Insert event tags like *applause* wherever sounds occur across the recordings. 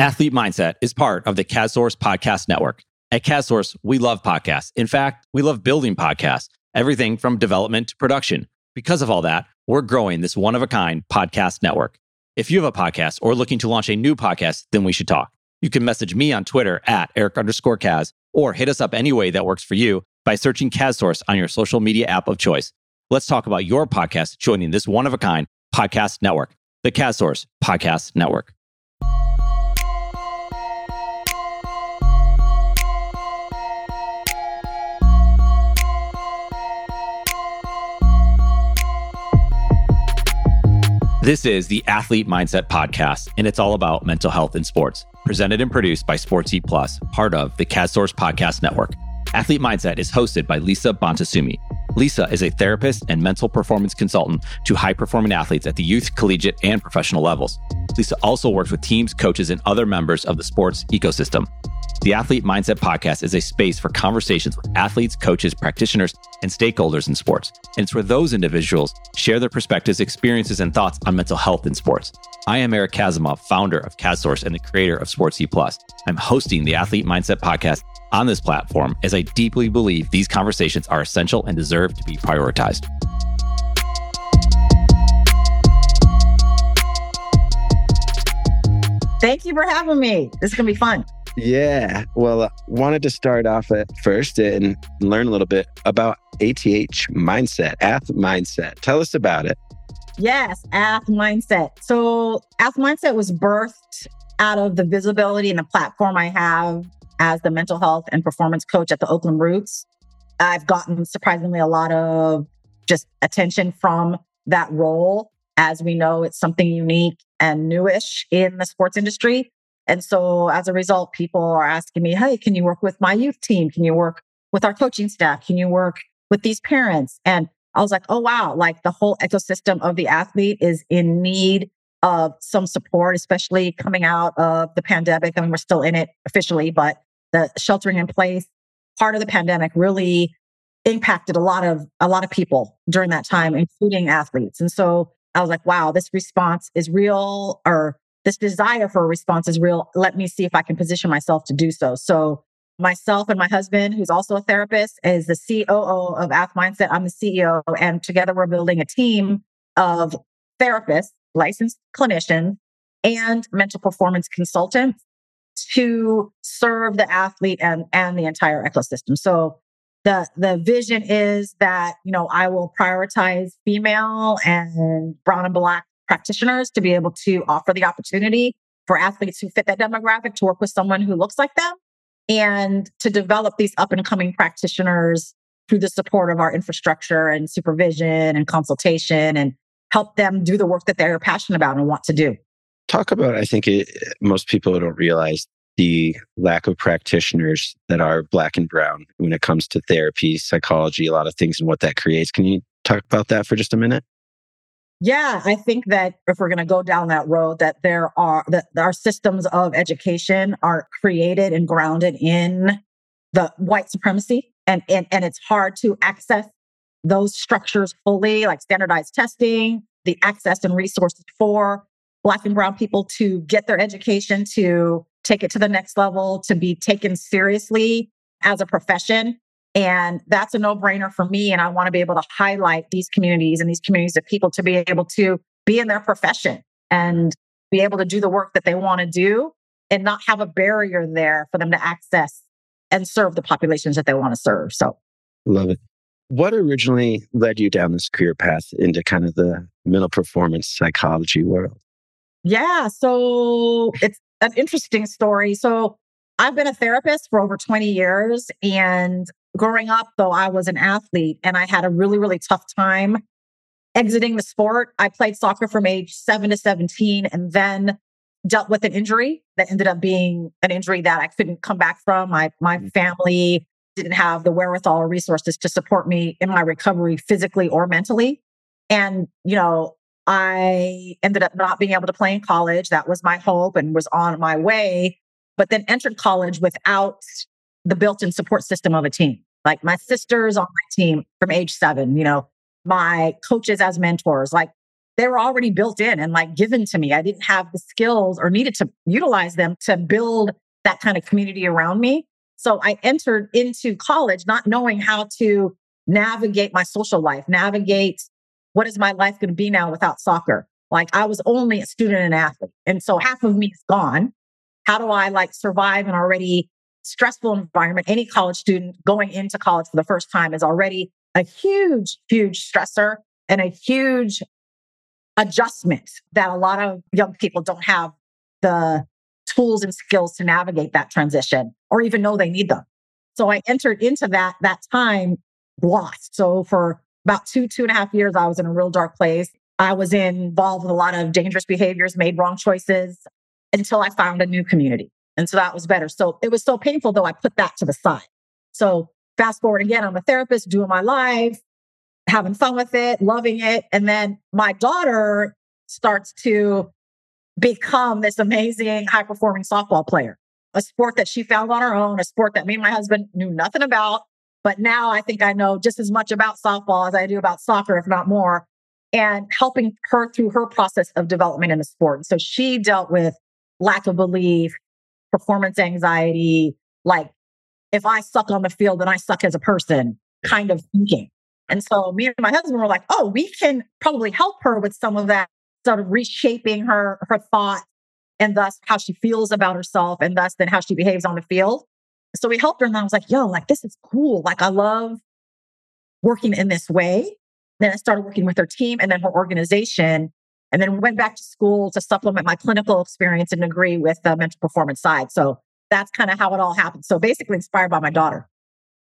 Athlete Mindset is part of the CastSource Podcast Network. At CastSource, we love podcasts. In fact, we love building podcasts, everything from development to production. Because of all that, we're growing this one of a kind podcast network. If you have a podcast or looking to launch a new podcast, then we should talk. You can message me on Twitter at Eric underscore Kaz or hit us up any way that works for you by searching CastSource on your social media app of choice. Let's talk about your podcast joining this one of a kind podcast network, the CastSource Podcast Network. This is the Athlete Mindset Podcast, and it's all about mental health in sports. Presented and produced by Sports Eat Plus, part of the CastSource Podcast Network. Athlete Mindset is hosted by Lisa Bonta Sumii. Lisa is a therapist and mental performance consultant to high performing athletes at the youth, collegiate, and professional levels. Lisa also works with teams, coaches, and other members of the sports ecosystem. The Athlete Mindset Podcast is a space for conversations with athletes, coaches, practitioners, and stakeholders in sports. And it's where those individuals share their perspectives, experiences, and thoughts on mental health in sports. I am Eric Kazimov, founder of CastSource and the creator of Sports E Plus. I'm hosting the Athlete Mindset Podcast on this platform as I deeply believe these conversations are essential and deserve to be prioritized. Thank you for having me. This is going to be fun. Yeah. Well, uh, wanted to start off at first and learn a little bit about ATH mindset, Ath mindset. Tell us about it. Yes, Ath mindset. So, Ath mindset was birthed out of the visibility and the platform I have as the mental health and performance coach at the Oakland Roots. I've gotten surprisingly a lot of just attention from that role. As we know, it's something unique and newish in the sports industry. And so as a result, people are asking me, Hey, can you work with my youth team? Can you work with our coaching staff? Can you work with these parents? And I was like, Oh, wow. Like the whole ecosystem of the athlete is in need of some support, especially coming out of the pandemic. I mean, we're still in it officially, but the sheltering in place part of the pandemic really impacted a lot of a lot of people during that time including athletes and so i was like wow this response is real or this desire for a response is real. Let me see if I can position myself to do so. So myself and my husband, who's also a therapist, is the COO of Ath Mindset. I'm the CEO. And together we're building a team of therapists, licensed clinicians, and mental performance consultants to serve the athlete and, and the entire ecosystem. So the the vision is that, you know, I will prioritize female and brown and black practitioners to be able to offer the opportunity for athletes who fit that demographic to work with someone who looks like them and to develop these up and coming practitioners through the support of our infrastructure and supervision and consultation and help them do the work that they're passionate about and want to do. Talk about, I think it, most people don't realize the lack of practitioners that are black and brown when it comes to therapy, psychology, a lot of things and what that creates. Can you talk about that for just a minute? Yeah, I think that if we're going to go down that road, that there are that our systems of education are created and grounded in the white supremacy, and and and it's hard to access those structures fully, like standardized testing, the access and resources for Black and Brown people to get their education, to take it to the next level, to be taken seriously as a profession and that's a no brainer for me. And I want to be able to highlight these communities and these communities of people to be able to be in their profession and be able to do the work that they want to do and not have a barrier there for them to access and serve the populations that they want to serve. So, love it. What originally led you down this career path into kind of the mental performance psychology world? Yeah. So, it's an interesting story. So, I've been a therapist for over 20 years and growing up, though, I was an athlete and I had a really, really tough time exiting the sport. I played soccer from age seven to 17 and then dealt with an injury that ended up being an injury that I couldn't come back from. My, my mm. family didn't have the wherewithal or resources to support me in my recovery physically or mentally. And, you know, I ended up not being able to play in college. That was my hope and was on my way, but then entered college without the built in support system of a team. Like my sisters on my team from age seven, you know, my coaches as mentors, like they were already built in and like given to me. I didn't have the skills or needed to utilize them to build that kind of community around me. So I entered into college not knowing how to navigate my social life, navigate what is my life going to be now without soccer. Like I was only a student and athlete. And so half of me is gone. How do I like survive an already stressful environment? Any college student going into college for the first time is already a huge, huge stressor and a huge adjustment that a lot of young people don't have the tools and skills to navigate that transition or even know they need them. So I entered into that that time lost. So for about two, two and a half years, I was in a real dark place. I was involved with a lot of dangerous behaviors, made wrong choices until I found a new community. And so that was better. So it was so painful though, I put that to the side. So fast forward again, I'm a therapist doing my life, having fun with it, loving it. And then my daughter starts to become this amazing high performing softball player, a sport that she found on her own, a sport that me and my husband knew nothing about. But now I think I know just as much about softball as I do about soccer, if not more, and helping her through her process of development in the sport. So she dealt with lack of belief, performance anxiety, like if I suck on the field, then I suck as a person kind of thinking. And so me and my husband were like, oh, we can probably help her with some of that sort of reshaping her her thoughts and thus how she feels about herself and thus then how she behaves on the field. So we helped her and I was like, yo, like this is cool. Like I love working in this way. Then I started working with her team and then her organization. And then went back to school to supplement my clinical experience and degree with the mental performance side. So that's kind of how it all happened. So basically inspired by my daughter.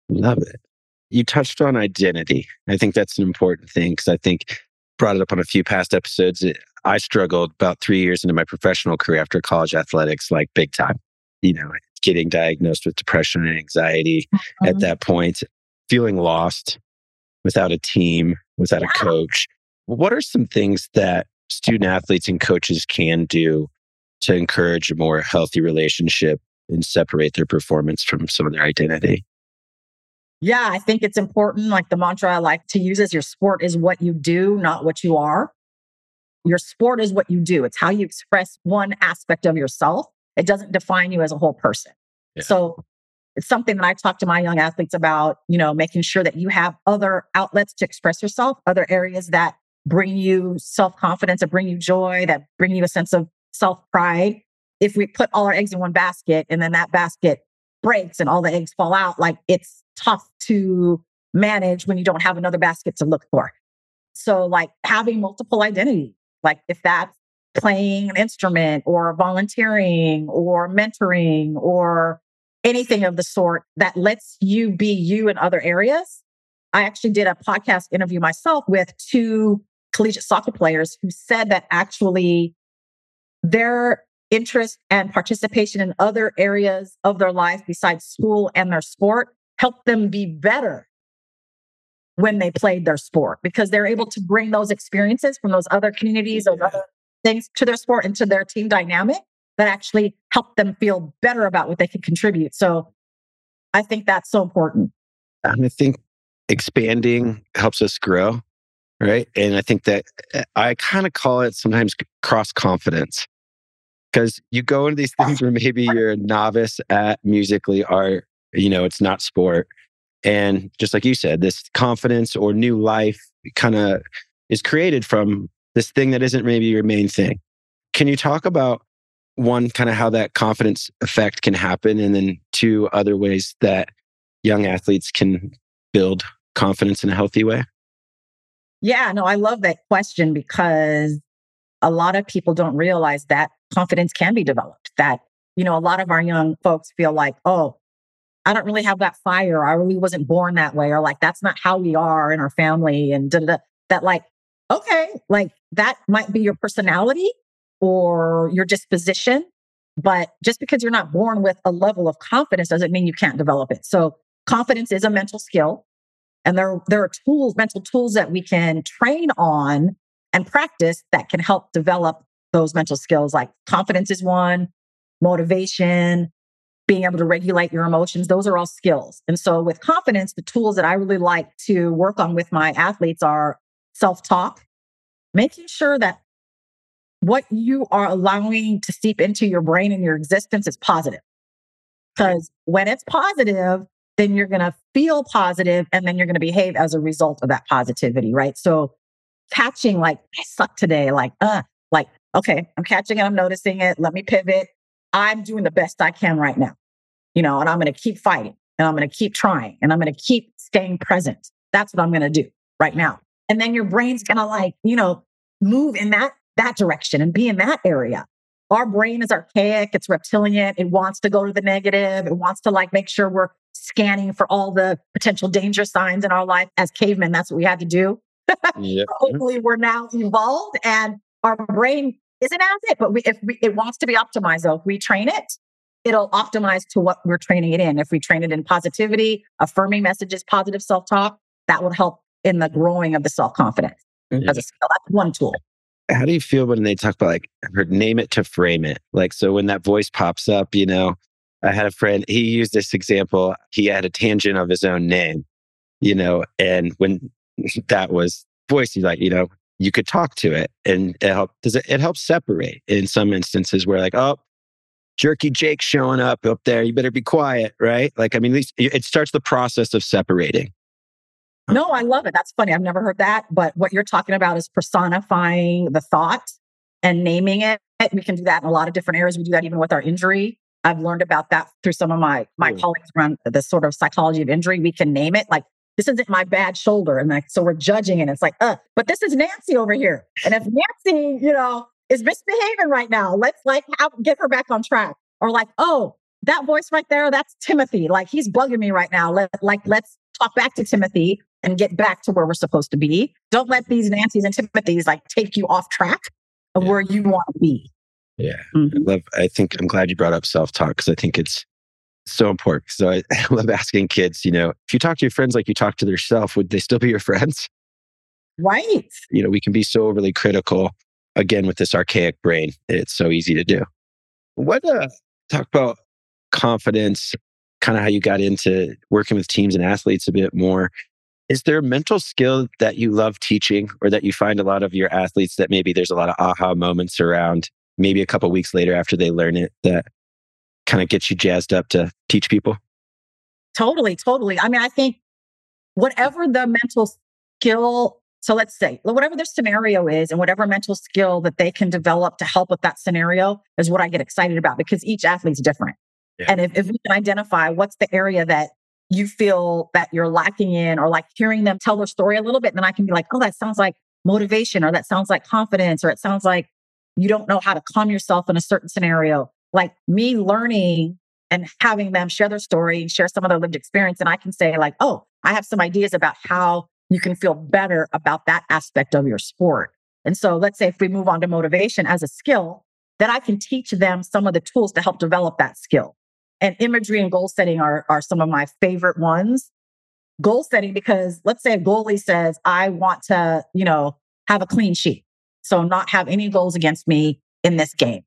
Love it. You touched on identity. I think that's an important thing because I think brought it up on a few past episodes. Eh, I struggled about three years into my professional career after college athletics, like big time. You know, getting diagnosed with depression and anxiety mm-hmm. at that point, feeling lost without a team, without yeah. a coach. What are some things that student athletes and coaches can do to encourage a more healthy relationship and separate their performance from some of their identity? Yeah, I think it's important. Like the mantra I like to use is your sport is what you do, not what you are. Your sport is what you do. It's how you express one aspect of yourself. It doesn't define you as a whole person. Yeah. So it's something that I talk to my young athletes about, you know, making sure that you have other outlets to express yourself, other areas that bring you self confidence, that bring you joy, that bring you a sense of self pride. If we put all our eggs in one basket and then that basket breaks and all the eggs fall out, like it's tough to manage when you don't have another basket to look for. So, like having multiple identities, like if that's playing an instrument or volunteering or mentoring or anything of the sort that lets you be you in other areas. I actually did a podcast interview myself with two collegiate soccer players who said that actually their interest and participation in other areas of their life besides school and their sport helped them be better when they played their sport because they're able to bring those experiences from those other communities, those other things to their sport and to their team dynamic that actually help them feel better about what they can contribute. So I think that's so important. And I think expanding helps us grow, right? And I think that eh, I kind of call it sometimes cross confidence because you go into these things where maybe *laughs* you're a novice at musically art, you know, it's not sport. And just like you said, this confidence or new life kind of is created from this thing that isn't maybe your main thing. Can you talk about one, kind of how that confidence effect can happen, and then two, other ways that young athletes can build confidence in a healthy way? Yeah, no, I love that question because a lot of people don't realize that confidence can be developed. That, you know, a lot of our young folks feel like, oh, I don't really have that fire. I really wasn't born that way. Or like, that's not how we are in our family. And da, da, da. that, like, okay, like that might be your personality or your disposition. But just because you're not born with a level of confidence doesn't mean you can't develop it. So confidence is a mental skill. And there, there are tools, mental tools that we can train on and practice that can help develop those mental skills. Like confidence is one, motivation, being able to regulate your emotions. Those are all skills. And so with confidence, the tools that I really like to work on with my athletes are self talk, making sure that what you are allowing to seep into your brain and your existence is positive. Because when it's positive, then you're going to feel positive and then you're going to behave as a result of that positivity, right? So catching like, I suck today, like, uh, like, okay, I'm catching it, I'm noticing it. Let me pivot. I'm doing the best I can right now, you know, and I'm going to keep fighting and I'm going to keep trying and I'm going to keep staying present. That's what I'm going to do right now. And then your brain's going to like, you know, move in that that direction and be in that area. Our brain is archaic, it's reptilian, it wants to go to the negative, it wants to like make sure we're scanning for all the potential danger signs in our life. As cavemen, that's what we had to do. Yep. *laughs* Hopefully, we're now evolved and our brain isn't as it, but we, if we, it wants to be optimized, though, if we train it, it'll optimize to what we're training it in. If we train it in positivity, affirming messages, positive self talk, that will help in the growing of the self confidence mm-hmm. as a skill. That's one tool how do you feel when they talk about like her name it to frame it? Like, so when that voice pops up, you know, I had a friend, he used this example. He had a tangent of his own name, you know, and when *laughs* that was voice, he's like, you know, you could talk to it and it help does it, it helps separate in some instances where like, oh, jerky Jake showing up up there, you better be quiet, right? Like, I mean, at least it starts the process of separating. No, I love it. That's funny. I've never heard that. But what you're talking about is personifying the thought and naming it. We can do that in a lot of different areas. We do that even with our injury. I've learned about that through some of my my colleagues around the sort of psychology of injury. We can name it like this isn't my bad shoulder, and like so we're judging it. It's like, uh, but this is Nancy over here, and if Nancy, you know, is misbehaving right now, let's like have, get her back on track. Or like, oh, that voice right there, that's Timothy. Like he's bugging me right now. Let like let's talk back to Timothy and get back to where we're supposed to be. Don't let these Nancy's and Timothy's like take you off track of yeah. where you want to be. Yeah. Mm-hmm. I love, I think I'm glad you brought up self talk because I think it's so important. So I, *laughs* I love asking kids, you know, if you talk to your friends like you talk to yourself, would they still be your friends? Right. You know, we can be so overly critical again with this archaic brain. It's so easy to do. What, uh, talk about confidence, kind of how you got into working with teams and athletes a bit more. Is there a mental skill that you love teaching or that you find a lot of your athletes that maybe there's a lot of aha moments around maybe a couple weeks later after they learn it that kind of gets you jazzed up to teach people? Totally, totally. I mean, I think whatever the mental skill, so let's say whatever their scenario is and whatever mental skill that they can develop to help with that scenario is what I get excited about because each athlete's different. Yeah. And if, if we can identify what's the area that you feel that you're lacking in or like hearing them tell their story a little bit, then I can be like, oh, that sounds like motivation or that sounds like confidence or it sounds like you don't know how to calm yourself in a certain scenario. Like me learning and having them share their story, and share some of their lived experience. And I can say, like, oh, I have some ideas about how you can feel better about that aspect of your sport. And so let's say if we move on to motivation as a skill, then I can teach them some of the tools to help develop that skill. And imagery and goal setting are, are some of my favorite ones. Goal setting, because let's say a goalie says, I want to, you know, have a clean sheet. So not have any goals against me in this game.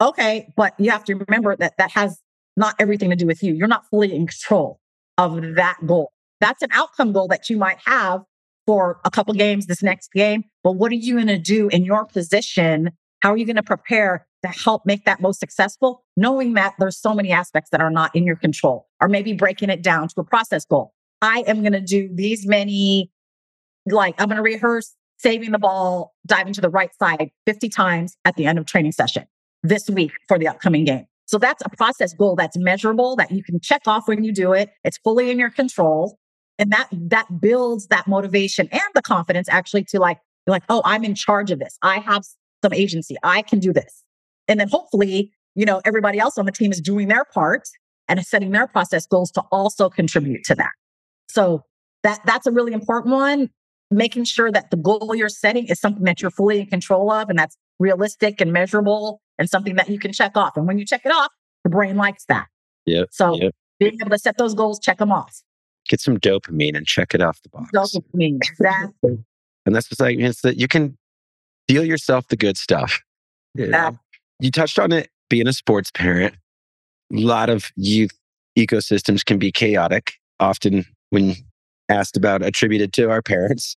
Okay. But you have to remember that that has not everything to do with you. You're not fully in control of that goal. That's an outcome goal that you might have for a couple games this next game. But what are you going to do in your position? How are you going to prepare to help make that most successful, knowing that there's so many aspects that are not in your control, or maybe breaking it down to a process goal. I am going to do these many, like, I'm going to rehearse saving the ball, diving to the right side 50 times at the end of training session this week for the upcoming game. So that's a process goal that's measurable that you can check off when you do it. It's fully in your control. And that that builds that motivation and the confidence actually to like, like, oh, I'm in charge of this. I have some agency. I can do this. And then hopefully, you know, everybody else on the team is doing their part and setting their process goals to also contribute to that. So that that's a really important one. Making sure that the goal you're setting is something that you're fully in control of and that's realistic and measurable and something that you can check off. And when you check it off, the brain likes that. Yeah. So yep. being able to set those goals, check them off. Get some dopamine and check it off the box. Dopamine, exactly. and that's just like it's that you can deal yourself the good stuff. Yeah you touched on it being a sports parent. A lot of youth ecosystems can be chaotic, often when asked about attributed to our parents.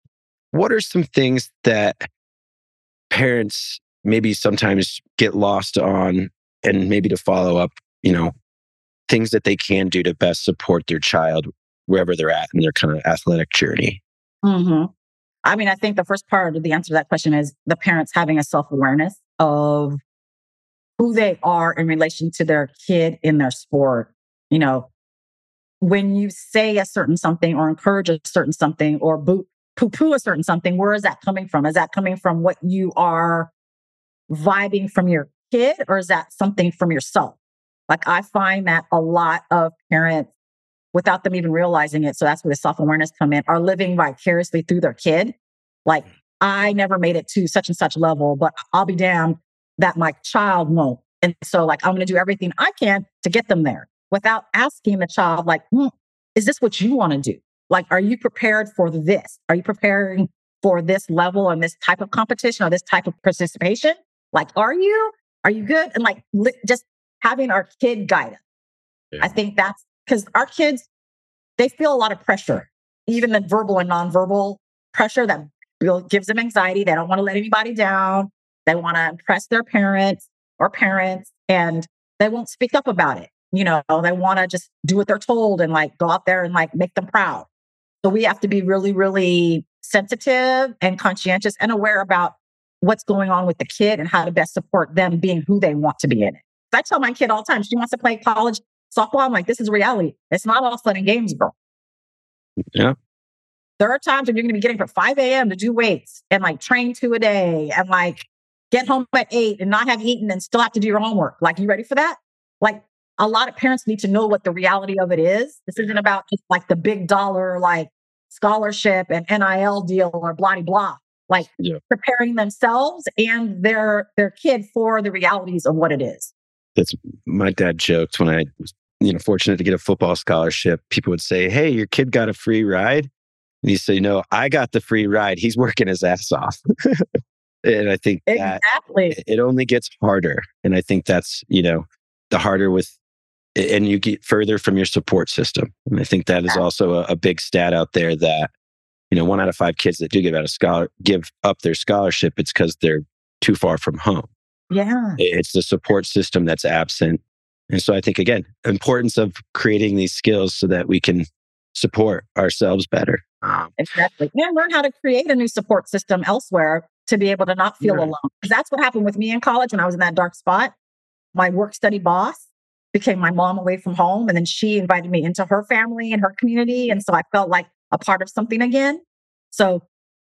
What are some things that parents maybe sometimes get lost on and maybe to follow up, you know, things that they can do to best support their child wherever they're at in their kind of athletic journey? Mm-hmm. I mean, I think the first part of the answer to that question is the parents having a self awareness of who they are in relation to their kid in their sport. You know, when you say a certain something or encourage a certain something or poo poo a certain something, where is that coming from? Is that coming from what you are vibing from your kid or is that something from yourself? Like I find that a lot of parents, without them even realizing it, so that's where the self awareness come in, are living vicariously through their kid. Like I never made it to such and such level, but I'll be damned that my child won't. And so like I'm going to do everything I can to get them there without asking the child, like, hmm, is this what you want to do? Like, are you prepared for this? Are you preparing for this level and this type of competition or this type of participation? Like, are you? Are you good? And like, li- just having our kid guide us. Yeah. I think that's because our kids, they feel a lot of pressure, even the verbal and nonverbal pressure that gives them anxiety. They don't want to let anybody down. They want to impress their parents or parents, and they won't speak up about it. You know, they want to just do what they're told and like go out there and like make them proud. So we have to be really, really sensitive and conscientious and aware about what's going on with the kid and how to best support them being who they want to be in it. I tell my kid all the time, she wants to play college softball. I'm like, this is reality. It's not all fun and games, bro. Yeah. There are times when you're going to be getting from 5 a.m. to do weights and like train two a day and like get home at eight and not have eaten and still have to do your homework. Like, you ready for that? Like, a lot of parents need to know what the reality of it is. This isn't about just like the big dollar, like scholarship and NIL deal or blah, blah, like yeah. preparing themselves and their, their kid for the realities of what it is. That's my dad joked when I was, you know, fortunate to get a football scholarship. People would say, Hey, your kid got a free ride. And he said, No, I got the free ride. He's *laughs* working his ass off. and I think exactly it only gets harder. And I think that's, you know, the harder with and you get further from your support system. And I think that is also a, a, big stat out there that, you know, one out of five kids that do give out a scholar give up their scholarship, it's because they're too far from home. Yeah. It's the support system that's absent. And so I think again, importance of creating these skills so that we can support ourselves better. Um, exactly. And learn how to create a new support system elsewhere to be able to not feel alone. Because that's what happened with me in college when I was in that dark spot. My work study boss became my mom away from home. And then she invited me into her family and her community. And so I felt like a part of something again. So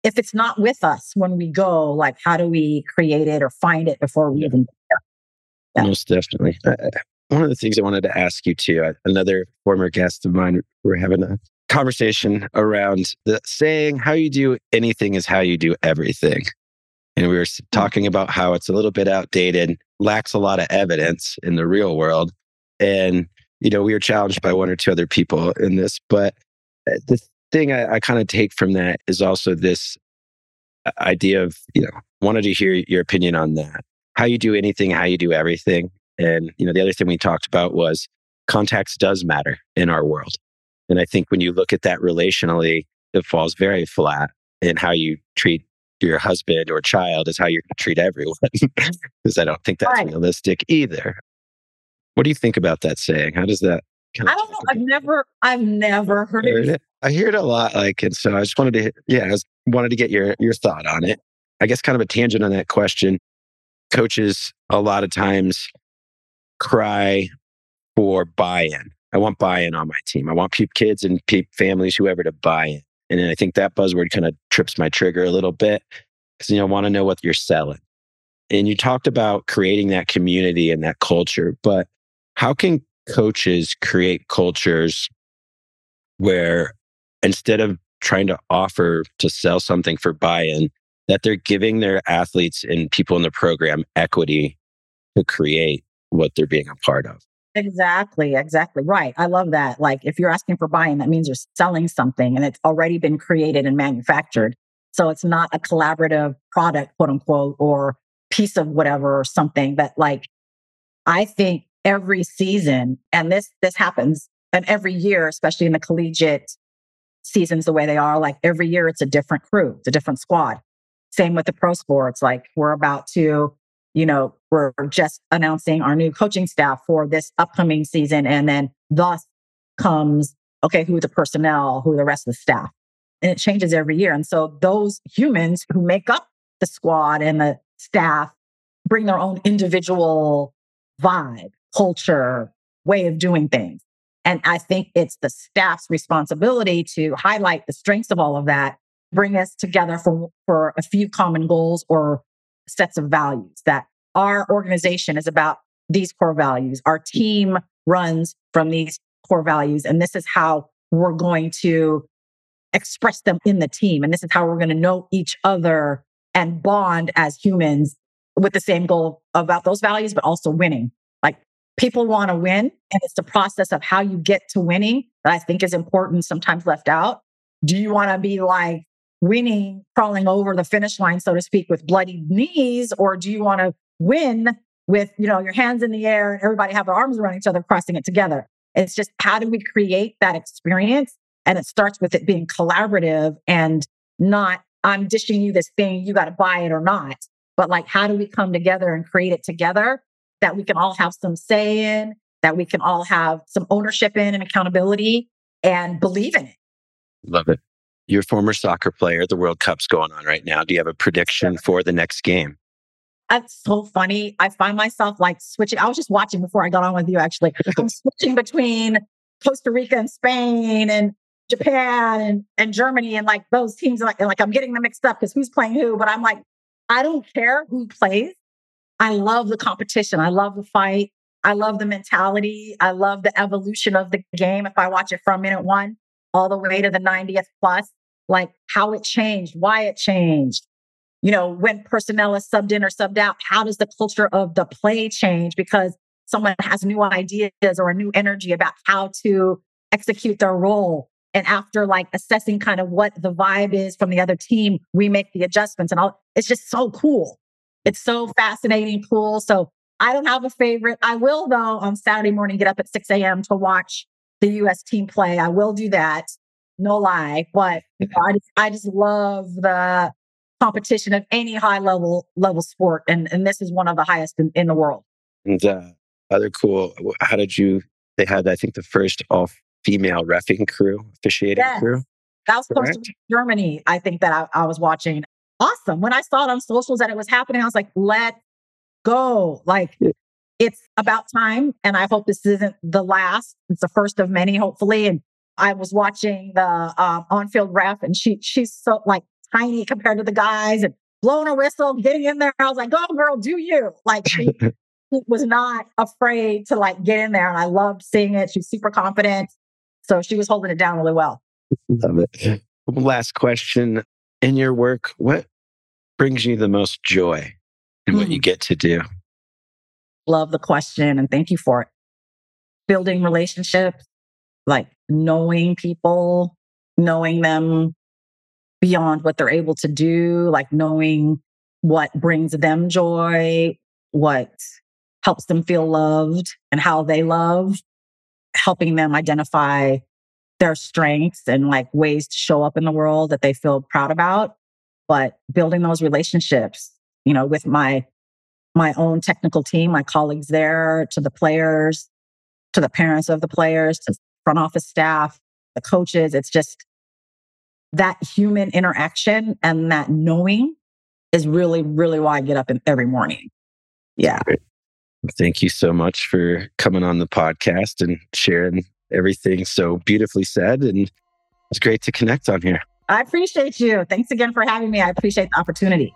if it's not with us when we go, like how do we create it or find it before we even? Yeah. Most definitely. Uh, one of the things I wanted to ask you too, uh, another former guest of mine, we're having a conversation around the saying, how you do anything is how you do everything. And we were hmm. talking about how it's a little bit outdated, lacks a lot of evidence in the real world. And, you know, we were challenged by one or two other people in this. But uh, the thing I, I kind of take from that is also this uh, idea of, you know, wanted to hear your opinion on that. How you do anything, how you do everything. And, you know, the other thing we talked about was context does matter in our world. And I think when you look at that relationally, it falls very flat in how you treat your husband or child is how to treat everyone. *laughs* Because I don't think that's right. realistic either. What do you think about that saying? How does that? I don't know. I've never, I've never heard, heard it. it. I hear it a lot. Like, and so I just wanted to, yeah, I was, wanted to get your your thought on it. I guess kind of a tangent on that question. Coaches a lot of times cry for buy-in. I want buy-in on my team. I want peep kids and peep families, whoever, to buy in. And I think that buzzword kind of trips my trigger a little bit because you know want to know what you're selling. And you talked about creating that community and that culture, but how can coaches create cultures where instead of trying to offer to sell something for buy-in that they're giving their athletes and people in the program equity to create what they're being a part of exactly exactly right i love that like if you're asking for buy-in that means you're selling something and it's already been created and manufactured so it's not a collaborative product quote unquote or piece of whatever or something but like i think every season. And this, this happens and every year, especially in the collegiate seasons, the way they are, like every year it's a different crew, it's a different squad. Same with the pro sports. Like we're about to, you know, we're just announcing our new coaching staff for this upcoming season. And then thus comes, okay, who the personnel, who the rest of the staff? And it changes every year. And so those humans who make up the squad and the staff bring their own individual vibe, culture, way of doing things. And I think it's the staff's responsibility to highlight the strengths of all of that, bring us together for, for a few common goals or sets of values that our organization is about these core values. Our team runs from these core values. And this is how we're going to express them in the team. And this is how we're going to know each other and bond as humans with the same goal about those values, but also winning. Like people want to win. And it's the process of how you get to winning that I think is important, sometimes left out. Do you want to be like winning, crawling over the finish line, so to speak, with bloody knees? Or do you want to win with, you know, your hands in the air and everybody have their arms around each other, crossing it together? It's just how do we create that experience? And it starts with it being collaborative and not, I'm dishing you this thing, you got to buy it or not. But like, how do we come together and create it together that we can all have some say in, that we can all have some ownership in and accountability and believe in it? Love it. You're former soccer player. The World Cup's going on right now. Do you have a prediction for the next game? That's so funny. I find myself like switching. I was just watching before I got on with you, actually. *laughs* I'm switching between Costa Rica and Spain and Japan and, and Germany and like those teams. Like, like I'm getting them mixed up because who's playing who. But I'm like, I don't care who plays. I love the competition. I love the fight. I love the mentality. I love the evolution of the game. If I watch it from minute one all the way to the 90th plus, like how it changed, why it changed, you know, when personnel is subbed in or subbed out, how does the culture of the play change? Because someone has new ideas or a new energy about how to execute their role. And after like assessing kind of what the vibe is from the other team, we make the adjustments and all. It's just so cool. It's so fascinating, cool. So I don't have a favorite. I will though on Saturday morning get up at 6 a.m. to watch the US team play. I will do that. No lie. But I just I just love the competition of any high level level sport, and and this is one of the highest in, in the world. And uh, other cool. How did you? They had, I think, the first all female refing crew, officiating yes. crew. That was close to Germany. I think that I, I was watching. Awesome. When I saw it on socials that it was happening, I was like, let go. Like it's about time. And I hope this isn't the last. It's the first of many, hopefully. And I was watching the uh, on-field ref, and she she's so like tiny compared to the guys and blowing a whistle, getting in there. I was like, oh, girl, do you. Like, *laughs* she was not afraid to like get in there. And I loved seeing it. She's super confident. So she was holding it down really well. Love it. Last question. In your work, what brings you the most joy in mm. what you hmm. get to do? Love the question and thank you for it. Building relationships, like knowing people, knowing them beyond what they're able to do, like knowing what brings them joy, what helps them feel loved and how they love, helping them identify their strengths and like ways to show up in the world that they feel proud about. But building those relationships, you know, with my my own technical team, my colleagues there, to the players, to the parents of the players, to front office staff, the coaches. It's just that human interaction and that knowing is really, really why I get up in every morning. Yeah. Thank you so much for coming on the podcast and sharing everything so beautifully said. And it's great to connect on here. I appreciate you. Thanks again for having me. I appreciate the opportunity.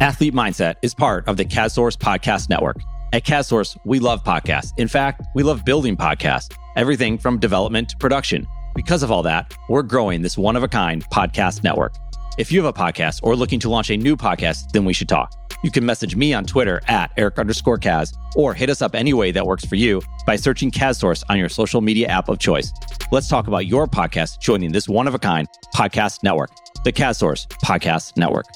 Athlete Mindset is part of the CastSource Podcast Network. At CastSource, we love podcasts. In fact, we love building podcasts, everything from development to production. Because of all that, we're growing this one of a kind podcast network. If you have a podcast or looking to launch a new podcast, then we should talk. You can message me on Twitter at Eric underscore Kaz or hit us up any way that works for you by searching CastSource on your social media app of choice. Let's talk about your podcast joining this one of a kind podcast network, the CastSource Podcast Network.